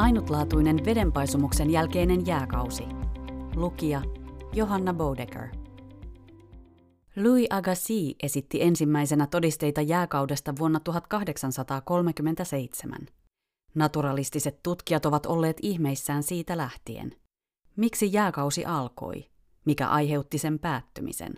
Ainutlaatuinen vedenpaisumuksen jälkeinen jääkausi. Lukija Johanna Bodecker. Louis Agassiz esitti ensimmäisenä todisteita jääkaudesta vuonna 1837. Naturalistiset tutkijat ovat olleet ihmeissään siitä lähtien. Miksi jääkausi alkoi? Mikä aiheutti sen päättymisen?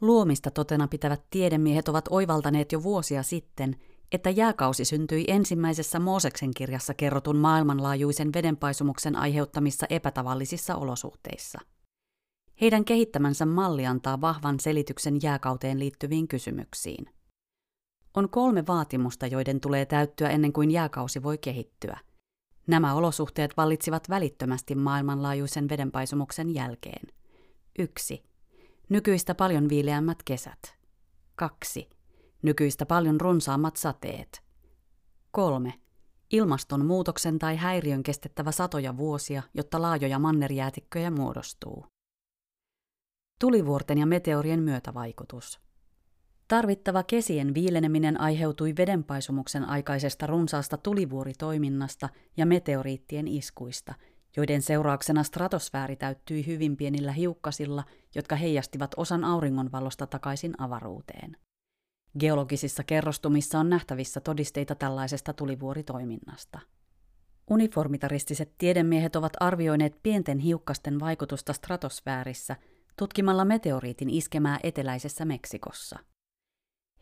Luomista totena pitävät tiedemiehet ovat oivaltaneet jo vuosia sitten, että jääkausi syntyi ensimmäisessä Mooseksen kirjassa kerrotun maailmanlaajuisen vedenpaisumuksen aiheuttamissa epätavallisissa olosuhteissa. Heidän kehittämänsä malli antaa vahvan selityksen jääkauteen liittyviin kysymyksiin. On kolme vaatimusta, joiden tulee täyttyä ennen kuin jääkausi voi kehittyä. Nämä olosuhteet vallitsivat välittömästi maailmanlaajuisen vedenpaisumuksen jälkeen. 1. Nykyistä paljon viileämmät kesät. 2 nykyistä paljon runsaammat sateet. 3. Ilmastonmuutoksen tai häiriön kestettävä satoja vuosia, jotta laajoja mannerjäätikköjä muodostuu. Tulivuorten ja meteorien myötävaikutus. Tarvittava kesien viileneminen aiheutui vedenpaisumuksen aikaisesta runsaasta tulivuoritoiminnasta ja meteoriittien iskuista, joiden seurauksena stratosfääri täyttyi hyvin pienillä hiukkasilla, jotka heijastivat osan auringonvalosta takaisin avaruuteen. Geologisissa kerrostumissa on nähtävissä todisteita tällaisesta tulivuoritoiminnasta. Uniformitaristiset tiedemiehet ovat arvioineet pienten hiukkasten vaikutusta stratosfäärissä tutkimalla meteoriitin iskemää eteläisessä Meksikossa.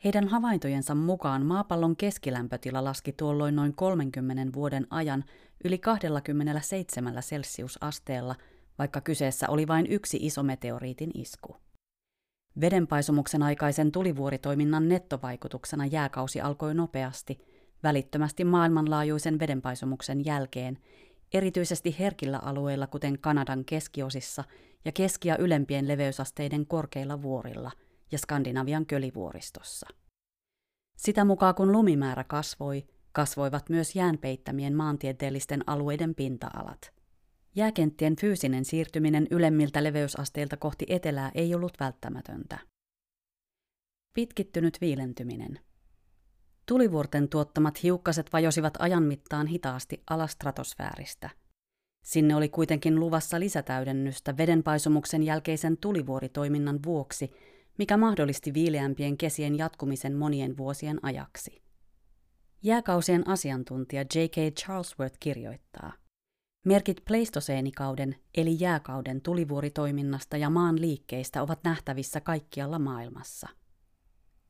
Heidän havaintojensa mukaan maapallon keskilämpötila laski tuolloin noin 30 vuoden ajan yli 27 celsiusasteella, vaikka kyseessä oli vain yksi iso meteoriitin isku. Vedenpaisumuksen aikaisen tulivuoritoiminnan nettovaikutuksena jääkausi alkoi nopeasti, välittömästi maailmanlaajuisen vedenpaisumuksen jälkeen, erityisesti herkillä alueilla kuten Kanadan keskiosissa ja keski- ja ylempien leveysasteiden korkeilla vuorilla ja Skandinavian kölivuoristossa. Sitä mukaan kun lumimäärä kasvoi, kasvoivat myös jäänpeittämien maantieteellisten alueiden pinta-alat. Jääkenttien fyysinen siirtyminen ylemmiltä leveysasteilta kohti etelää ei ollut välttämätöntä. Pitkittynyt viilentyminen. Tulivuorten tuottamat hiukkaset vajosivat ajan mittaan hitaasti alas stratosfääristä. Sinne oli kuitenkin luvassa lisätäydennystä vedenpaisumuksen jälkeisen tulivuoritoiminnan vuoksi, mikä mahdollisti viileämpien kesien jatkumisen monien vuosien ajaksi. Jääkausien asiantuntija J.K. Charlesworth kirjoittaa – Merkit pleistoseenikauden eli jääkauden tulivuoritoiminnasta ja maan liikkeistä ovat nähtävissä kaikkialla maailmassa.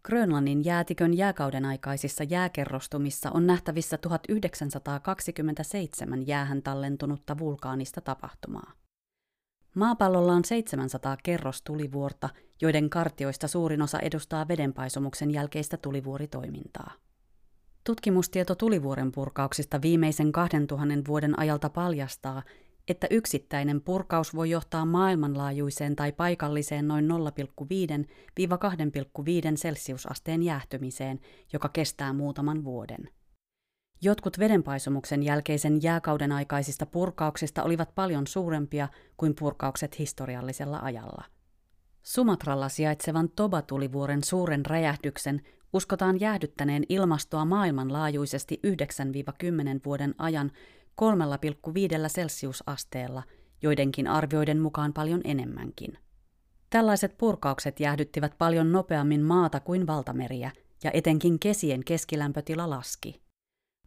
Grönlannin jäätikön jääkauden aikaisissa jääkerrostumissa on nähtävissä 1927 jäähän tallentunutta vulkaanista tapahtumaa. Maapallolla on 700 kerrostulivuorta, joiden kartioista suurin osa edustaa vedenpaisumuksen jälkeistä tulivuoritoimintaa. Tutkimustieto tulivuoren purkauksista viimeisen 2000 vuoden ajalta paljastaa, että yksittäinen purkaus voi johtaa maailmanlaajuiseen tai paikalliseen noin 0,5-2,5 celsiusasteen jäähtymiseen, joka kestää muutaman vuoden. Jotkut vedenpaisumuksen jälkeisen jääkauden aikaisista purkauksista olivat paljon suurempia kuin purkaukset historiallisella ajalla. Sumatralla sijaitsevan Toba-tulivuoren suuren räjähdyksen uskotaan jäähdyttäneen ilmastoa maailmanlaajuisesti 9-10 vuoden ajan 3,5 celsiusasteella, joidenkin arvioiden mukaan paljon enemmänkin. Tällaiset purkaukset jäähdyttivät paljon nopeammin maata kuin valtameriä, ja etenkin kesien keskilämpötila laski.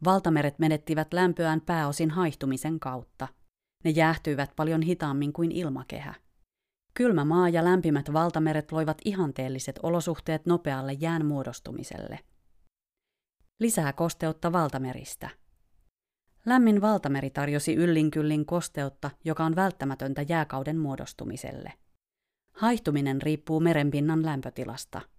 Valtameret menettivät lämpöään pääosin haihtumisen kautta. Ne jäähtyivät paljon hitaammin kuin ilmakehä. Kylmä maa ja lämpimät valtameret loivat ihanteelliset olosuhteet nopealle jään muodostumiselle. Lisää kosteutta valtameristä. Lämmin valtameri tarjosi yllinkyllin kosteutta, joka on välttämätöntä jääkauden muodostumiselle. Haihtuminen riippuu merenpinnan lämpötilasta –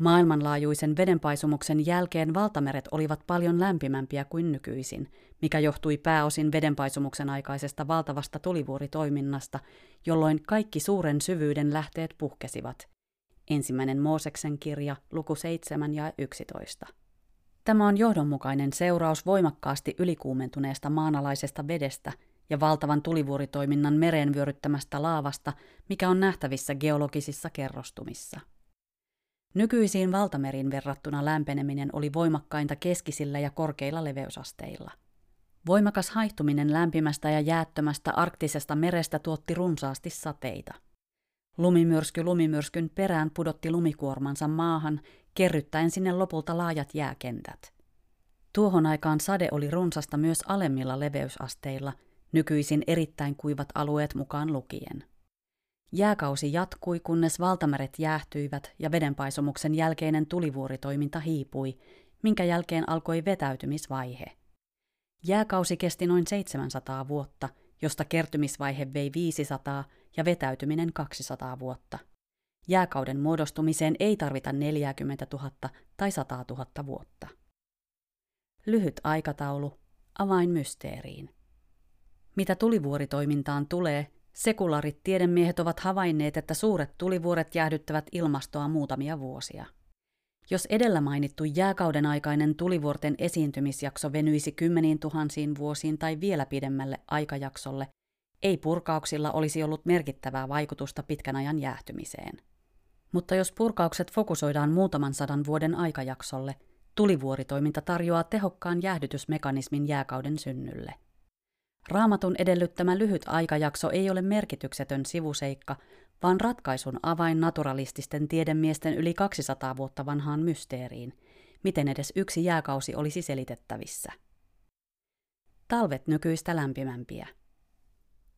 Maailmanlaajuisen vedenpaisumuksen jälkeen valtameret olivat paljon lämpimämpiä kuin nykyisin, mikä johtui pääosin vedenpaisumuksen aikaisesta valtavasta tulivuoritoiminnasta, jolloin kaikki suuren syvyyden lähteet puhkesivat. Ensimmäinen Mooseksen kirja, luku 7 ja 11. Tämä on johdonmukainen seuraus voimakkaasti ylikuumentuneesta maanalaisesta vedestä ja valtavan tulivuoritoiminnan mereen vyöryttämästä laavasta, mikä on nähtävissä geologisissa kerrostumissa. Nykyisiin valtameriin verrattuna lämpeneminen oli voimakkainta keskisillä ja korkeilla leveysasteilla. Voimakas haihtuminen lämpimästä ja jäättömästä arktisesta merestä tuotti runsaasti sateita. Lumimyrsky lumimyrskyn perään pudotti lumikuormansa maahan, kerryttäen sinne lopulta laajat jääkentät. Tuohon aikaan sade oli runsasta myös alemmilla leveysasteilla, nykyisin erittäin kuivat alueet mukaan lukien. Jääkausi jatkui, kunnes valtameret jäähtyivät ja vedenpaisumuksen jälkeinen tulivuoritoiminta hiipui, minkä jälkeen alkoi vetäytymisvaihe. Jääkausi kesti noin 700 vuotta, josta kertymisvaihe vei 500 ja vetäytyminen 200 vuotta. Jääkauden muodostumiseen ei tarvita 40 000 tai 100 000 vuotta. Lyhyt aikataulu, avain mysteeriin. Mitä tulivuoritoimintaan tulee, sekulaarit tiedemiehet ovat havainneet, että suuret tulivuoret jäähdyttävät ilmastoa muutamia vuosia. Jos edellä mainittu jääkauden aikainen tulivuorten esiintymisjakso venyisi kymmeniin tuhansiin vuosiin tai vielä pidemmälle aikajaksolle, ei purkauksilla olisi ollut merkittävää vaikutusta pitkän ajan jäähtymiseen. Mutta jos purkaukset fokusoidaan muutaman sadan vuoden aikajaksolle, tulivuoritoiminta tarjoaa tehokkaan jäähdytysmekanismin jääkauden synnylle. Raamatun edellyttämä lyhyt aikajakso ei ole merkityksetön sivuseikka, vaan ratkaisun avain naturalististen tiedemiesten yli 200 vuotta vanhaan mysteeriin, miten edes yksi jääkausi olisi selitettävissä. Talvet nykyistä lämpimämpiä.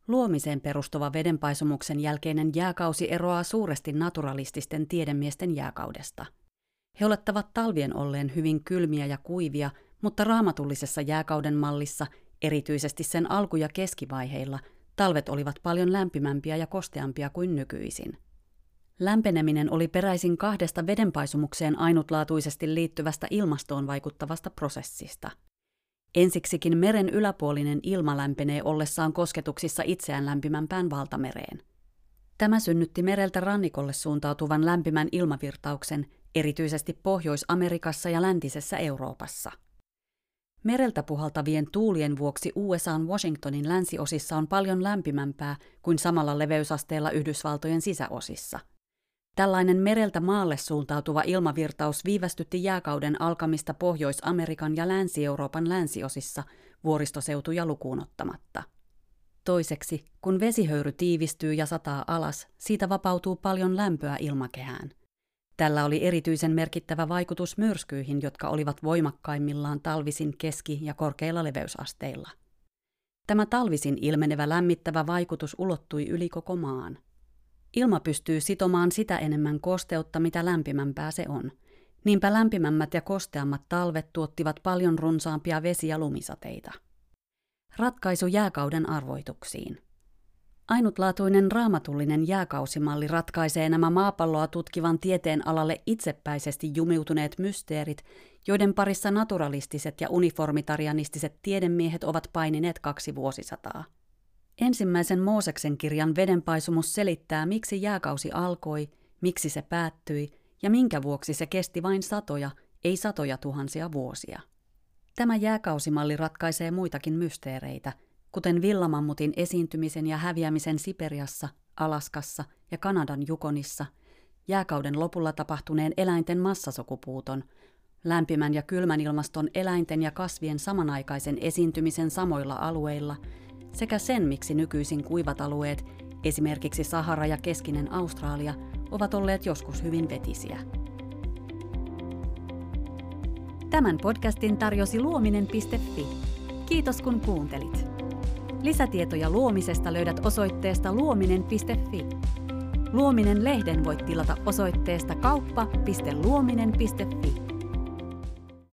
Luomiseen perustuva vedenpaisumuksen jälkeinen jääkausi eroaa suuresti naturalististen tiedemiesten jääkaudesta. He olettavat talvien olleen hyvin kylmiä ja kuivia, mutta raamatullisessa jääkauden mallissa, erityisesti sen alku- ja keskivaiheilla, talvet olivat paljon lämpimämpiä ja kosteampia kuin nykyisin. Lämpeneminen oli peräisin kahdesta vedenpaisumukseen ainutlaatuisesti liittyvästä ilmastoon vaikuttavasta prosessista – Ensiksikin meren yläpuolinen ilma lämpenee ollessaan kosketuksissa itseään lämpimämpään valtamereen. Tämä synnytti mereltä rannikolle suuntautuvan lämpimän ilmavirtauksen, erityisesti Pohjois-Amerikassa ja läntisessä Euroopassa. Mereltä puhaltavien tuulien vuoksi USAn Washingtonin länsiosissa on paljon lämpimämpää kuin samalla leveysasteella Yhdysvaltojen sisäosissa – Tällainen mereltä maalle suuntautuva ilmavirtaus viivästytti jääkauden alkamista Pohjois-Amerikan ja Länsi-Euroopan länsiosissa vuoristoseutuja lukuun ottamatta. Toiseksi, kun vesihöyry tiivistyy ja sataa alas, siitä vapautuu paljon lämpöä ilmakehään. Tällä oli erityisen merkittävä vaikutus myrskyihin, jotka olivat voimakkaimmillaan talvisin keski- ja korkeilla leveysasteilla. Tämä talvisin ilmenevä lämmittävä vaikutus ulottui yli koko maan – Ilma pystyy sitomaan sitä enemmän kosteutta, mitä lämpimämpää se on. Niinpä lämpimämmät ja kosteammat talvet tuottivat paljon runsaampia vesi- ja lumisateita. Ratkaisu jääkauden arvoituksiin. Ainutlaatuinen raamatullinen jääkausimalli ratkaisee nämä maapalloa tutkivan tieteen alalle itsepäisesti jumiutuneet mysteerit, joiden parissa naturalistiset ja uniformitarianistiset tiedemiehet ovat painineet kaksi vuosisataa. Ensimmäisen Mooseksen kirjan vedenpaisumus selittää, miksi jääkausi alkoi, miksi se päättyi ja minkä vuoksi se kesti vain satoja, ei satoja tuhansia vuosia. Tämä jääkausimalli ratkaisee muitakin mysteereitä, kuten villamammutin esiintymisen ja häviämisen Siperiassa, Alaskassa ja Kanadan Jukonissa, jääkauden lopulla tapahtuneen eläinten massasokupuuton, lämpimän ja kylmän ilmaston eläinten ja kasvien samanaikaisen esiintymisen samoilla alueilla – sekä sen, miksi nykyisin kuivat alueet, esimerkiksi Sahara ja keskinen Australia, ovat olleet joskus hyvin vetisiä. Tämän podcastin tarjosi luominen.fi. Kiitos kun kuuntelit. Lisätietoja luomisesta löydät osoitteesta luominen.fi. Luominen-lehden voit tilata osoitteesta kauppa.luominen.fi.